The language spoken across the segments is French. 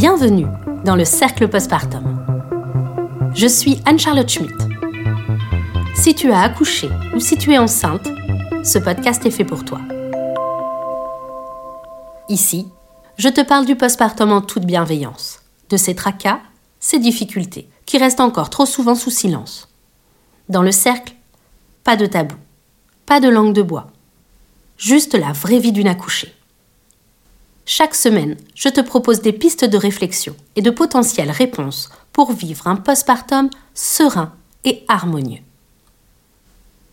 Bienvenue dans le cercle postpartum. Je suis Anne-Charlotte Schmitt. Si tu as accouché ou si tu es enceinte, ce podcast est fait pour toi. Ici, je te parle du postpartum en toute bienveillance, de ses tracas, ses difficultés, qui restent encore trop souvent sous silence. Dans le cercle, pas de tabou, pas de langue de bois, juste la vraie vie d'une accouchée. Chaque semaine, je te propose des pistes de réflexion et de potentielles réponses pour vivre un postpartum serein et harmonieux.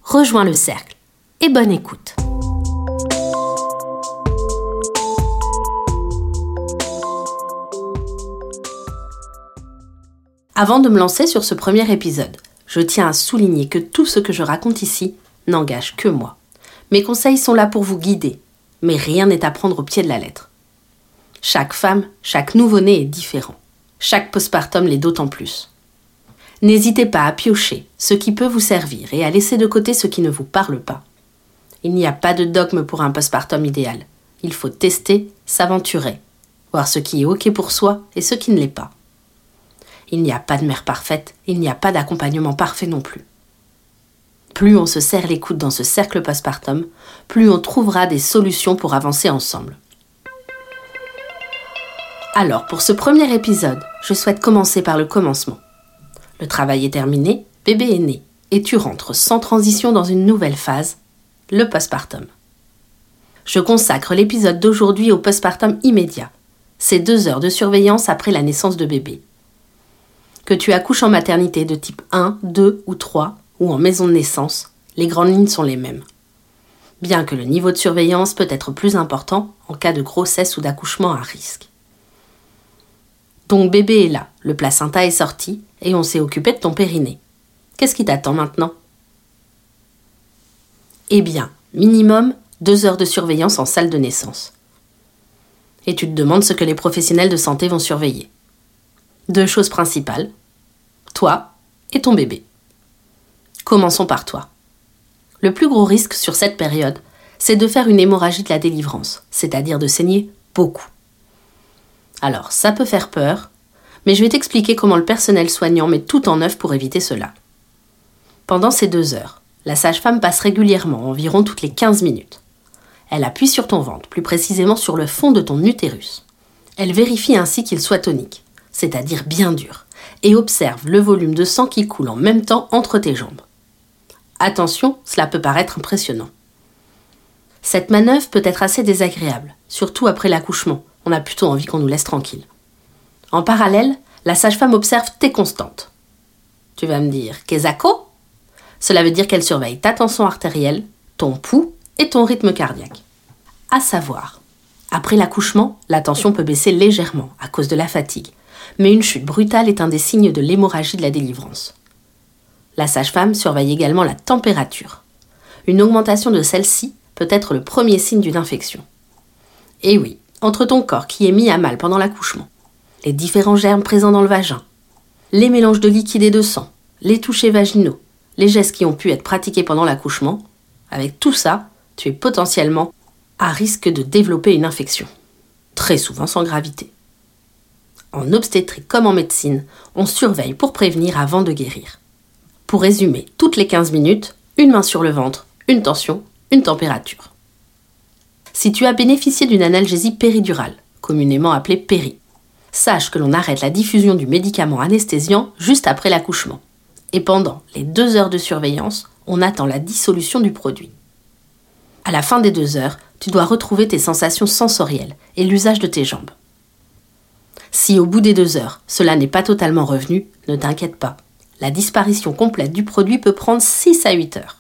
Rejoins le cercle et bonne écoute. Avant de me lancer sur ce premier épisode, je tiens à souligner que tout ce que je raconte ici n'engage que moi. Mes conseils sont là pour vous guider, mais rien n'est à prendre au pied de la lettre. Chaque femme, chaque nouveau-né est différent. Chaque postpartum l'est d'autant plus. N'hésitez pas à piocher ce qui peut vous servir et à laisser de côté ce qui ne vous parle pas. Il n'y a pas de dogme pour un postpartum idéal. Il faut tester, s'aventurer, voir ce qui est OK pour soi et ce qui ne l'est pas. Il n'y a pas de mère parfaite, il n'y a pas d'accompagnement parfait non plus. Plus on se serre les coudes dans ce cercle postpartum, plus on trouvera des solutions pour avancer ensemble. Alors, pour ce premier épisode, je souhaite commencer par le commencement. Le travail est terminé, bébé est né, et tu rentres sans transition dans une nouvelle phase, le postpartum. Je consacre l'épisode d'aujourd'hui au postpartum immédiat. C'est deux heures de surveillance après la naissance de bébé. Que tu accouches en maternité de type 1, 2 ou 3, ou en maison de naissance, les grandes lignes sont les mêmes. Bien que le niveau de surveillance peut être plus important en cas de grossesse ou d'accouchement à risque. Ton bébé est là, le placenta est sorti, et on s'est occupé de ton périnée. Qu'est-ce qui t'attend maintenant? Eh bien, minimum deux heures de surveillance en salle de naissance. Et tu te demandes ce que les professionnels de santé vont surveiller. Deux choses principales, toi et ton bébé. Commençons par toi. Le plus gros risque sur cette période, c'est de faire une hémorragie de la délivrance, c'est-à-dire de saigner beaucoup. Alors, ça peut faire peur, mais je vais t'expliquer comment le personnel soignant met tout en œuvre pour éviter cela. Pendant ces deux heures, la sage-femme passe régulièrement, environ toutes les 15 minutes. Elle appuie sur ton ventre, plus précisément sur le fond de ton utérus. Elle vérifie ainsi qu'il soit tonique, c'est-à-dire bien dur, et observe le volume de sang qui coule en même temps entre tes jambes. Attention, cela peut paraître impressionnant. Cette manœuvre peut être assez désagréable, surtout après l'accouchement, on a plutôt envie qu'on nous laisse tranquille. En parallèle, la sage-femme observe tes constantes. Tu vas me dire, Kezako? Cela veut dire qu'elle surveille ta tension artérielle, ton pouls et ton rythme cardiaque. À savoir, après l'accouchement, la tension peut baisser légèrement à cause de la fatigue, mais une chute brutale est un des signes de l'hémorragie de la délivrance. La sage-femme surveille également la température. Une augmentation de celle-ci peut être le premier signe d'une infection. Et oui, entre ton corps qui est mis à mal pendant l'accouchement, les différents germes présents dans le vagin, les mélanges de liquide et de sang, les touchés vaginaux, les gestes qui ont pu être pratiqués pendant l'accouchement, avec tout ça, tu es potentiellement à risque de développer une infection, très souvent sans gravité. En obstétrique comme en médecine, on surveille pour prévenir avant de guérir. Pour résumer, toutes les 15 minutes, une main sur le ventre, une tension, une température si tu as bénéficié d'une analgésie péridurale, communément appelée péri. Sache que l'on arrête la diffusion du médicament anesthésiant juste après l'accouchement. Et pendant les deux heures de surveillance, on attend la dissolution du produit. À la fin des deux heures, tu dois retrouver tes sensations sensorielles et l'usage de tes jambes. Si au bout des deux heures, cela n'est pas totalement revenu, ne t'inquiète pas. La disparition complète du produit peut prendre 6 à 8 heures.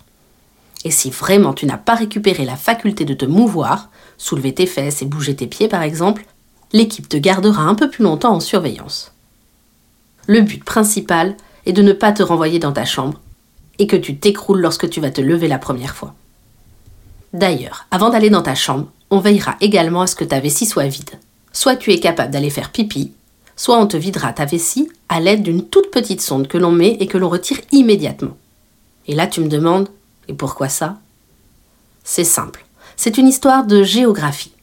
Et si vraiment tu n'as pas récupéré la faculté de te mouvoir, soulever tes fesses et bouger tes pieds par exemple, l'équipe te gardera un peu plus longtemps en surveillance. Le but principal est de ne pas te renvoyer dans ta chambre et que tu t'écroules lorsque tu vas te lever la première fois. D'ailleurs, avant d'aller dans ta chambre, on veillera également à ce que ta vessie soit vide. Soit tu es capable d'aller faire pipi, soit on te videra ta vessie à l'aide d'une toute petite sonde que l'on met et que l'on retire immédiatement. Et là, tu me demandes, et pourquoi ça? C'est simple. C'est une histoire de géographie.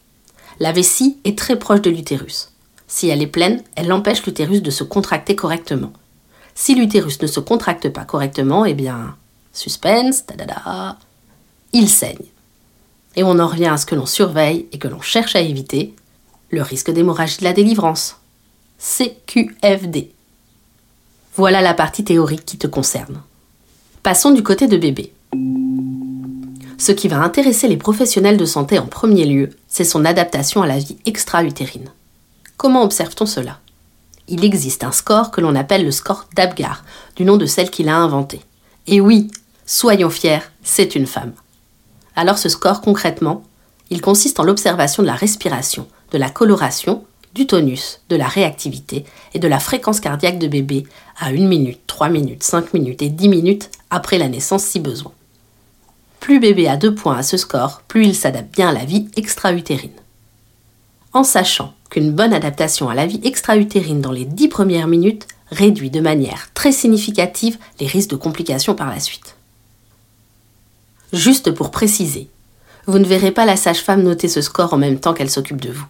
La vessie est très proche de l'utérus. Si elle est pleine, elle empêche l'utérus de se contracter correctement. Si l'utérus ne se contracte pas correctement, eh bien, suspense, da, il saigne. Et on en revient à ce que l'on surveille et que l'on cherche à éviter, le risque d'hémorragie de la délivrance. CQFD. Voilà la partie théorique qui te concerne. Passons du côté de bébé. Ce qui va intéresser les professionnels de santé en premier lieu, c'est son adaptation à la vie extra-utérine. Comment observe-t-on cela? Il existe un score que l'on appelle le score d'Abgar, du nom de celle qui l'a inventé. Et oui, soyons fiers, c'est une femme. Alors ce score concrètement, il consiste en l'observation de la respiration, de la coloration, du tonus, de la réactivité et de la fréquence cardiaque de bébé à 1 minute, 3 minutes, 5 minutes et 10 minutes après la naissance si besoin. Plus bébé a deux points à ce score, plus il s'adapte bien à la vie extra-utérine. En sachant qu'une bonne adaptation à la vie extra-utérine dans les 10 premières minutes réduit de manière très significative les risques de complications par la suite. Juste pour préciser, vous ne verrez pas la sage-femme noter ce score en même temps qu'elle s'occupe de vous.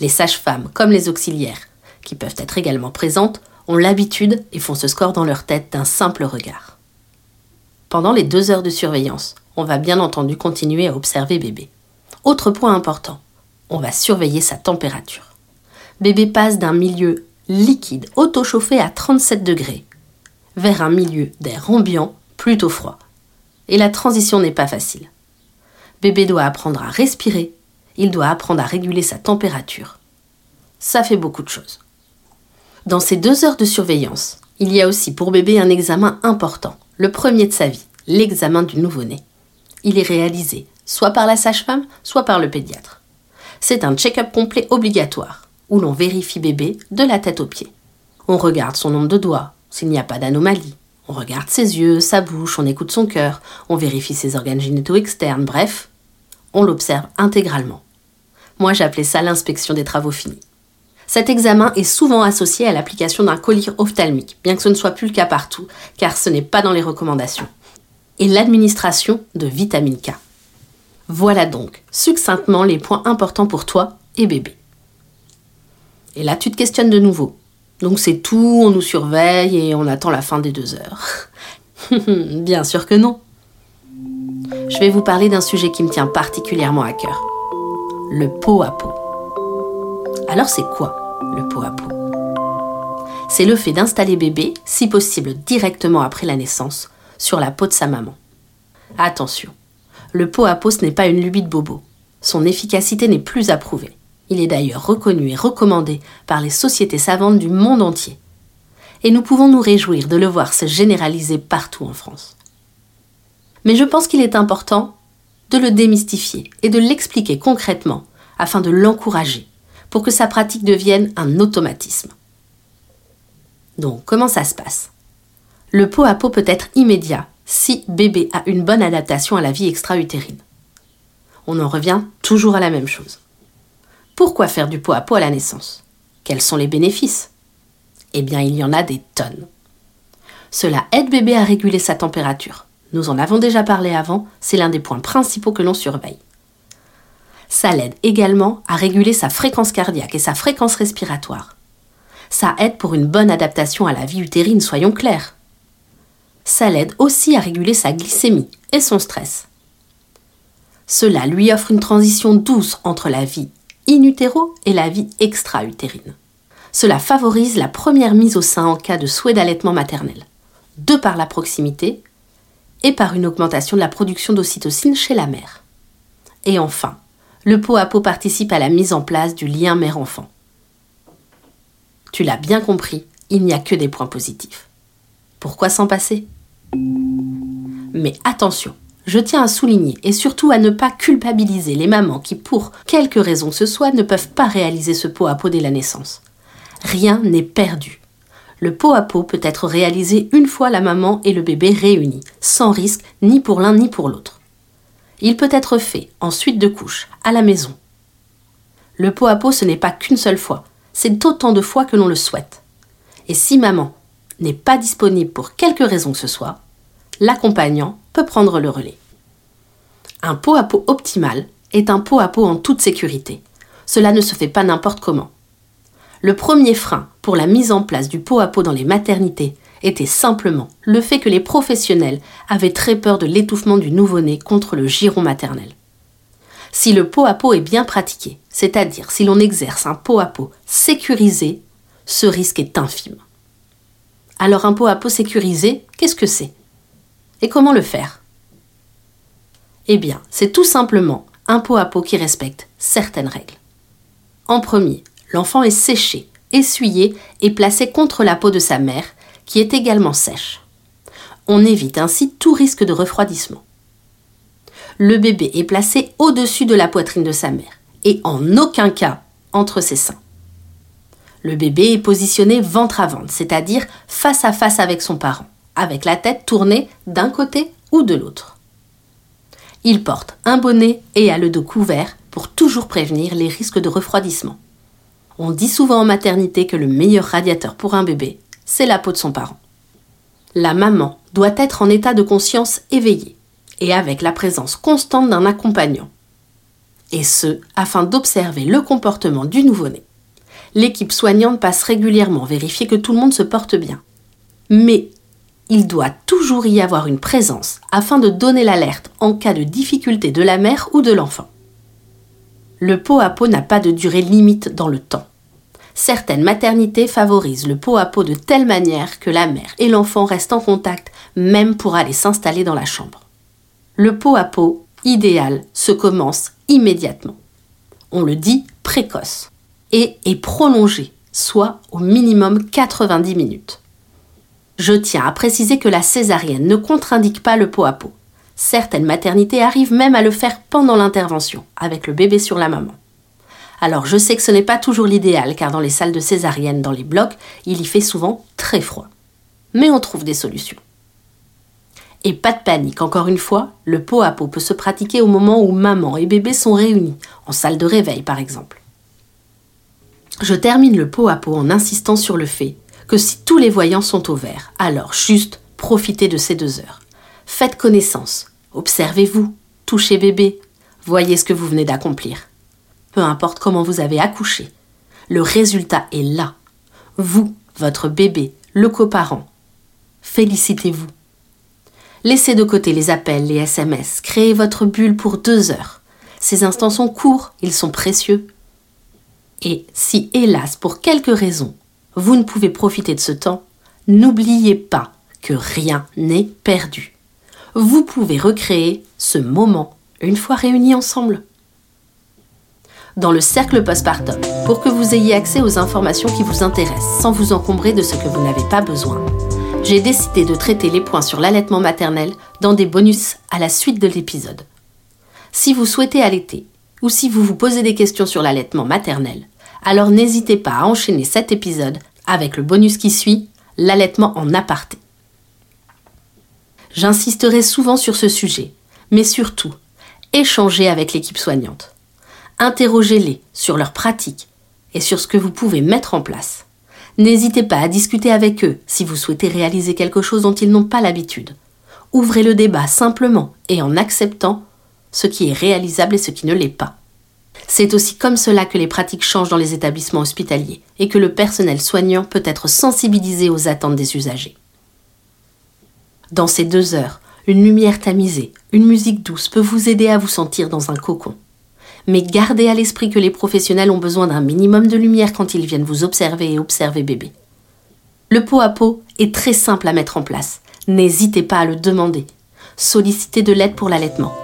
Les sages-femmes, comme les auxiliaires, qui peuvent être également présentes, ont l'habitude et font ce score dans leur tête d'un simple regard. Pendant les deux heures de surveillance, on va bien entendu continuer à observer bébé. Autre point important, on va surveiller sa température. Bébé passe d'un milieu liquide auto-chauffé à 37 degrés vers un milieu d'air ambiant plutôt froid. Et la transition n'est pas facile. Bébé doit apprendre à respirer, il doit apprendre à réguler sa température. Ça fait beaucoup de choses. Dans ces deux heures de surveillance, il y a aussi pour bébé un examen important, le premier de sa vie, l'examen du nouveau-né. Il est réalisé soit par la sage-femme, soit par le pédiatre. C'est un check-up complet obligatoire, où l'on vérifie bébé de la tête aux pieds. On regarde son nombre de doigts, s'il n'y a pas d'anomalie. On regarde ses yeux, sa bouche, on écoute son cœur, on vérifie ses organes génitaux externes, bref, on l'observe intégralement. Moi j'appelais ça l'inspection des travaux finis. Cet examen est souvent associé à l'application d'un collier ophtalmique, bien que ce ne soit plus le cas partout, car ce n'est pas dans les recommandations. Et l'administration de vitamine K. Voilà donc succinctement les points importants pour toi et bébé. Et là tu te questionnes de nouveau. Donc c'est tout, on nous surveille et on attend la fin des deux heures. bien sûr que non je vais vous parler d'un sujet qui me tient particulièrement à cœur. Le pot à pot. Alors c'est quoi le pot à pot? C'est le fait d'installer bébé, si possible directement après la naissance, sur la peau de sa maman. Attention, le pot à pot ce n'est pas une lubie de bobo. Son efficacité n'est plus approuvée. Il est d'ailleurs reconnu et recommandé par les sociétés savantes du monde entier. Et nous pouvons nous réjouir de le voir se généraliser partout en France mais je pense qu'il est important de le démystifier et de l'expliquer concrètement afin de l'encourager pour que sa pratique devienne un automatisme. Donc, comment ça se passe? Le pot à pot peut être immédiat si bébé a une bonne adaptation à la vie extra-utérine. On en revient toujours à la même chose. Pourquoi faire du pot à pot à la naissance? Quels sont les bénéfices? Eh bien, il y en a des tonnes. Cela aide bébé à réguler sa température, nous en avons déjà parlé avant, c'est l'un des points principaux que l'on surveille. Ça l'aide également à réguler sa fréquence cardiaque et sa fréquence respiratoire. Ça aide pour une bonne adaptation à la vie utérine, soyons clairs. Ça l'aide aussi à réguler sa glycémie et son stress. Cela lui offre une transition douce entre la vie in utero et la vie extra-utérine. Cela favorise la première mise au sein en cas de souhait d'allaitement maternel, de par la proximité et par une augmentation de la production d'ocytocine chez la mère. Et enfin, le pot à pot participe à la mise en place du lien mère-enfant. Tu l'as bien compris, il n'y a que des points positifs. Pourquoi s'en passer? Mais attention, je tiens à souligner et surtout à ne pas culpabiliser les mamans qui, pour quelque raison que ce soit, ne peuvent pas réaliser ce pot à pot dès la naissance. Rien n'est perdu le pot à pot peut être réalisé une fois la maman et le bébé réunis, sans risque ni pour l'un ni pour l'autre. Il peut être fait en suite de couches, à la maison. Le pot à pot, ce n'est pas qu'une seule fois, c'est autant de fois que l'on le souhaite. Et si maman n'est pas disponible pour quelque raison que ce soit, l'accompagnant peut prendre le relais. Un pot à pot optimal est un pot à pot en toute sécurité. Cela ne se fait pas n'importe comment. Le premier frein pour la mise en place du pot à pot dans les maternités était simplement le fait que les professionnels avaient très peur de l'étouffement du nouveau-né contre le giron maternel. Si le pot à pot est bien pratiqué, c'est-à-dire si l'on exerce un pot à pot sécurisé, ce risque est infime. Alors un pot à pot sécurisé, qu'est-ce que c'est? Et comment le faire? Eh bien, c'est tout simplement un pot à pot qui respecte certaines règles. En premier, l'enfant est séché, essuyé et placé contre la peau de sa mère, qui est également sèche. On évite ainsi tout risque de refroidissement le bébé est placé au-dessus de la poitrine de sa mère et en aucun cas entre ses seins. Le bébé est positionné ventre à ventre, c'est-à-dire face à face avec son parent, avec la tête tournée d'un côté ou de l'autre. Il porte un bonnet et a le dos couvert pour toujours prévenir les risques de refroidissement. On dit souvent en maternité que le meilleur radiateur pour un bébé, c'est la peau de son parent. La maman doit être en état de conscience éveillé et avec la présence constante d'un accompagnant. Et ce, afin d'observer le comportement du nouveau-né. L'équipe soignante passe régulièrement vérifier que tout le monde se porte bien. Mais il doit toujours y avoir une présence afin de donner l'alerte en cas de difficulté de la mère ou de l'enfant. Le pot à pot n'a pas de durée limite dans le temps. Certaines maternités favorisent le pot à pot de telle manière que la mère et l'enfant restent en contact même pour aller s'installer dans la chambre le pot à pot idéal se commence immédiatement. On le dit précoce et est prolongé, soit au minimum 90 minutes. Je tiens à préciser que la césarienne ne contre-indique pas le pot à pot. Certaines maternités arrivent même à le faire pendant l'intervention, avec le bébé sur la maman. Alors je sais que ce n'est pas toujours l'idéal, car dans les salles de césarienne, dans les blocs, il y fait souvent très froid. Mais on trouve des solutions. Et pas de panique, encore une fois, le pot à pot peut se pratiquer au moment où maman et bébé sont réunis, en salle de réveil par exemple. Je termine le pot à pot en insistant sur le fait que si tous les voyants sont au vert, alors juste profitez de ces deux heures. Faites connaissance, observez-vous, touchez bébé, voyez ce que vous venez d'accomplir. Peu importe comment vous avez accouché, le résultat est là. Vous, votre bébé, le coparent. Félicitez-vous. Laissez de côté les appels, les SMS, créez votre bulle pour deux heures. Ces instants sont courts, ils sont précieux. Et si, hélas, pour quelque raison, vous ne pouvez profiter de ce temps, n'oubliez pas que rien n'est perdu. Vous pouvez recréer ce moment une fois réunis ensemble. Dans le cercle postpartum, pour que vous ayez accès aux informations qui vous intéressent sans vous encombrer de ce que vous n'avez pas besoin, j'ai décidé de traiter les points sur l'allaitement maternel dans des bonus à la suite de l'épisode. Si vous souhaitez allaiter, ou si vous vous posez des questions sur l'allaitement maternel, alors n'hésitez pas à enchaîner cet épisode avec le bonus qui suit, l'allaitement en aparté. J'insisterai souvent sur ce sujet, mais surtout, échangez avec l'équipe soignante. Interrogez-les sur leurs pratiques et sur ce que vous pouvez mettre en place. N'hésitez pas à discuter avec eux si vous souhaitez réaliser quelque chose dont ils n'ont pas l'habitude. Ouvrez le débat simplement et en acceptant ce qui est réalisable et ce qui ne l'est pas. C'est aussi comme cela que les pratiques changent dans les établissements hospitaliers et que le personnel soignant peut être sensibilisé aux attentes des usagers. Dans ces deux heures, une lumière tamisée, une musique douce peut vous aider à vous sentir dans un cocon mais gardez à l'esprit que les professionnels ont besoin d'un minimum de lumière quand ils viennent vous observer et observer bébé. Le pot à pot est très simple à mettre en place. N'hésitez pas à le demander. Sollicitez de l'aide pour l'allaitement.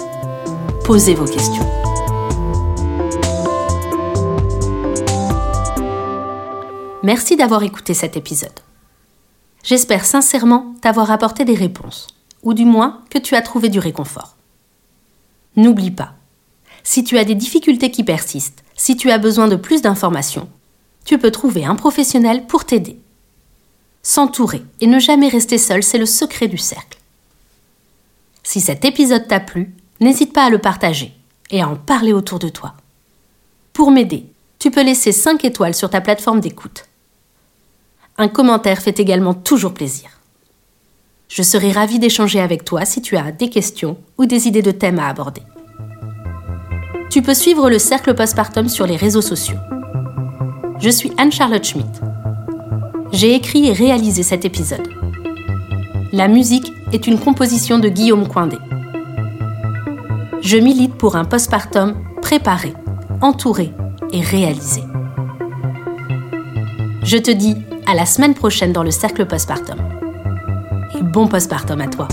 Posez vos questions. Merci d'avoir écouté cet épisode. J'espère sincèrement t'avoir apporté des réponses, ou du moins que tu as trouvé du réconfort. N'oublie pas, si tu as des difficultés qui persistent, si tu as besoin de plus d'informations, tu peux trouver un professionnel pour t'aider. S'entourer et ne jamais rester seul, c'est le secret du cercle. Si cet épisode t'a plu, n'hésite pas à le partager et à en parler autour de toi. Pour m'aider, tu peux laisser 5 étoiles sur ta plateforme d'écoute. Un commentaire fait également toujours plaisir. Je serai ravie d'échanger avec toi si tu as des questions ou des idées de thèmes à aborder tu peux suivre le cercle postpartum sur les réseaux sociaux. Je suis Anne-Charlotte Schmidt. J'ai écrit et réalisé cet épisode. La musique est une composition de Guillaume Coindé. Je milite pour un postpartum préparé, entouré et réalisé. Je te dis à la semaine prochaine dans le cercle postpartum. Et bon postpartum à toi.